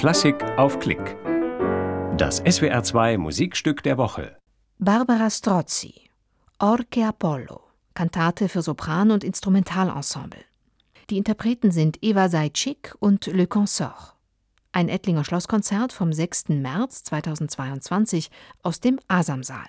Klassik auf Klick. Das SWR2 Musikstück der Woche. Barbara Strozzi, Orche Apollo, Kantate für Sopran und Instrumentalensemble. Die Interpreten sind Eva Seitschik und Le Consort. Ein Ettlinger Schlosskonzert vom 6. März 2022 aus dem Asamsaal.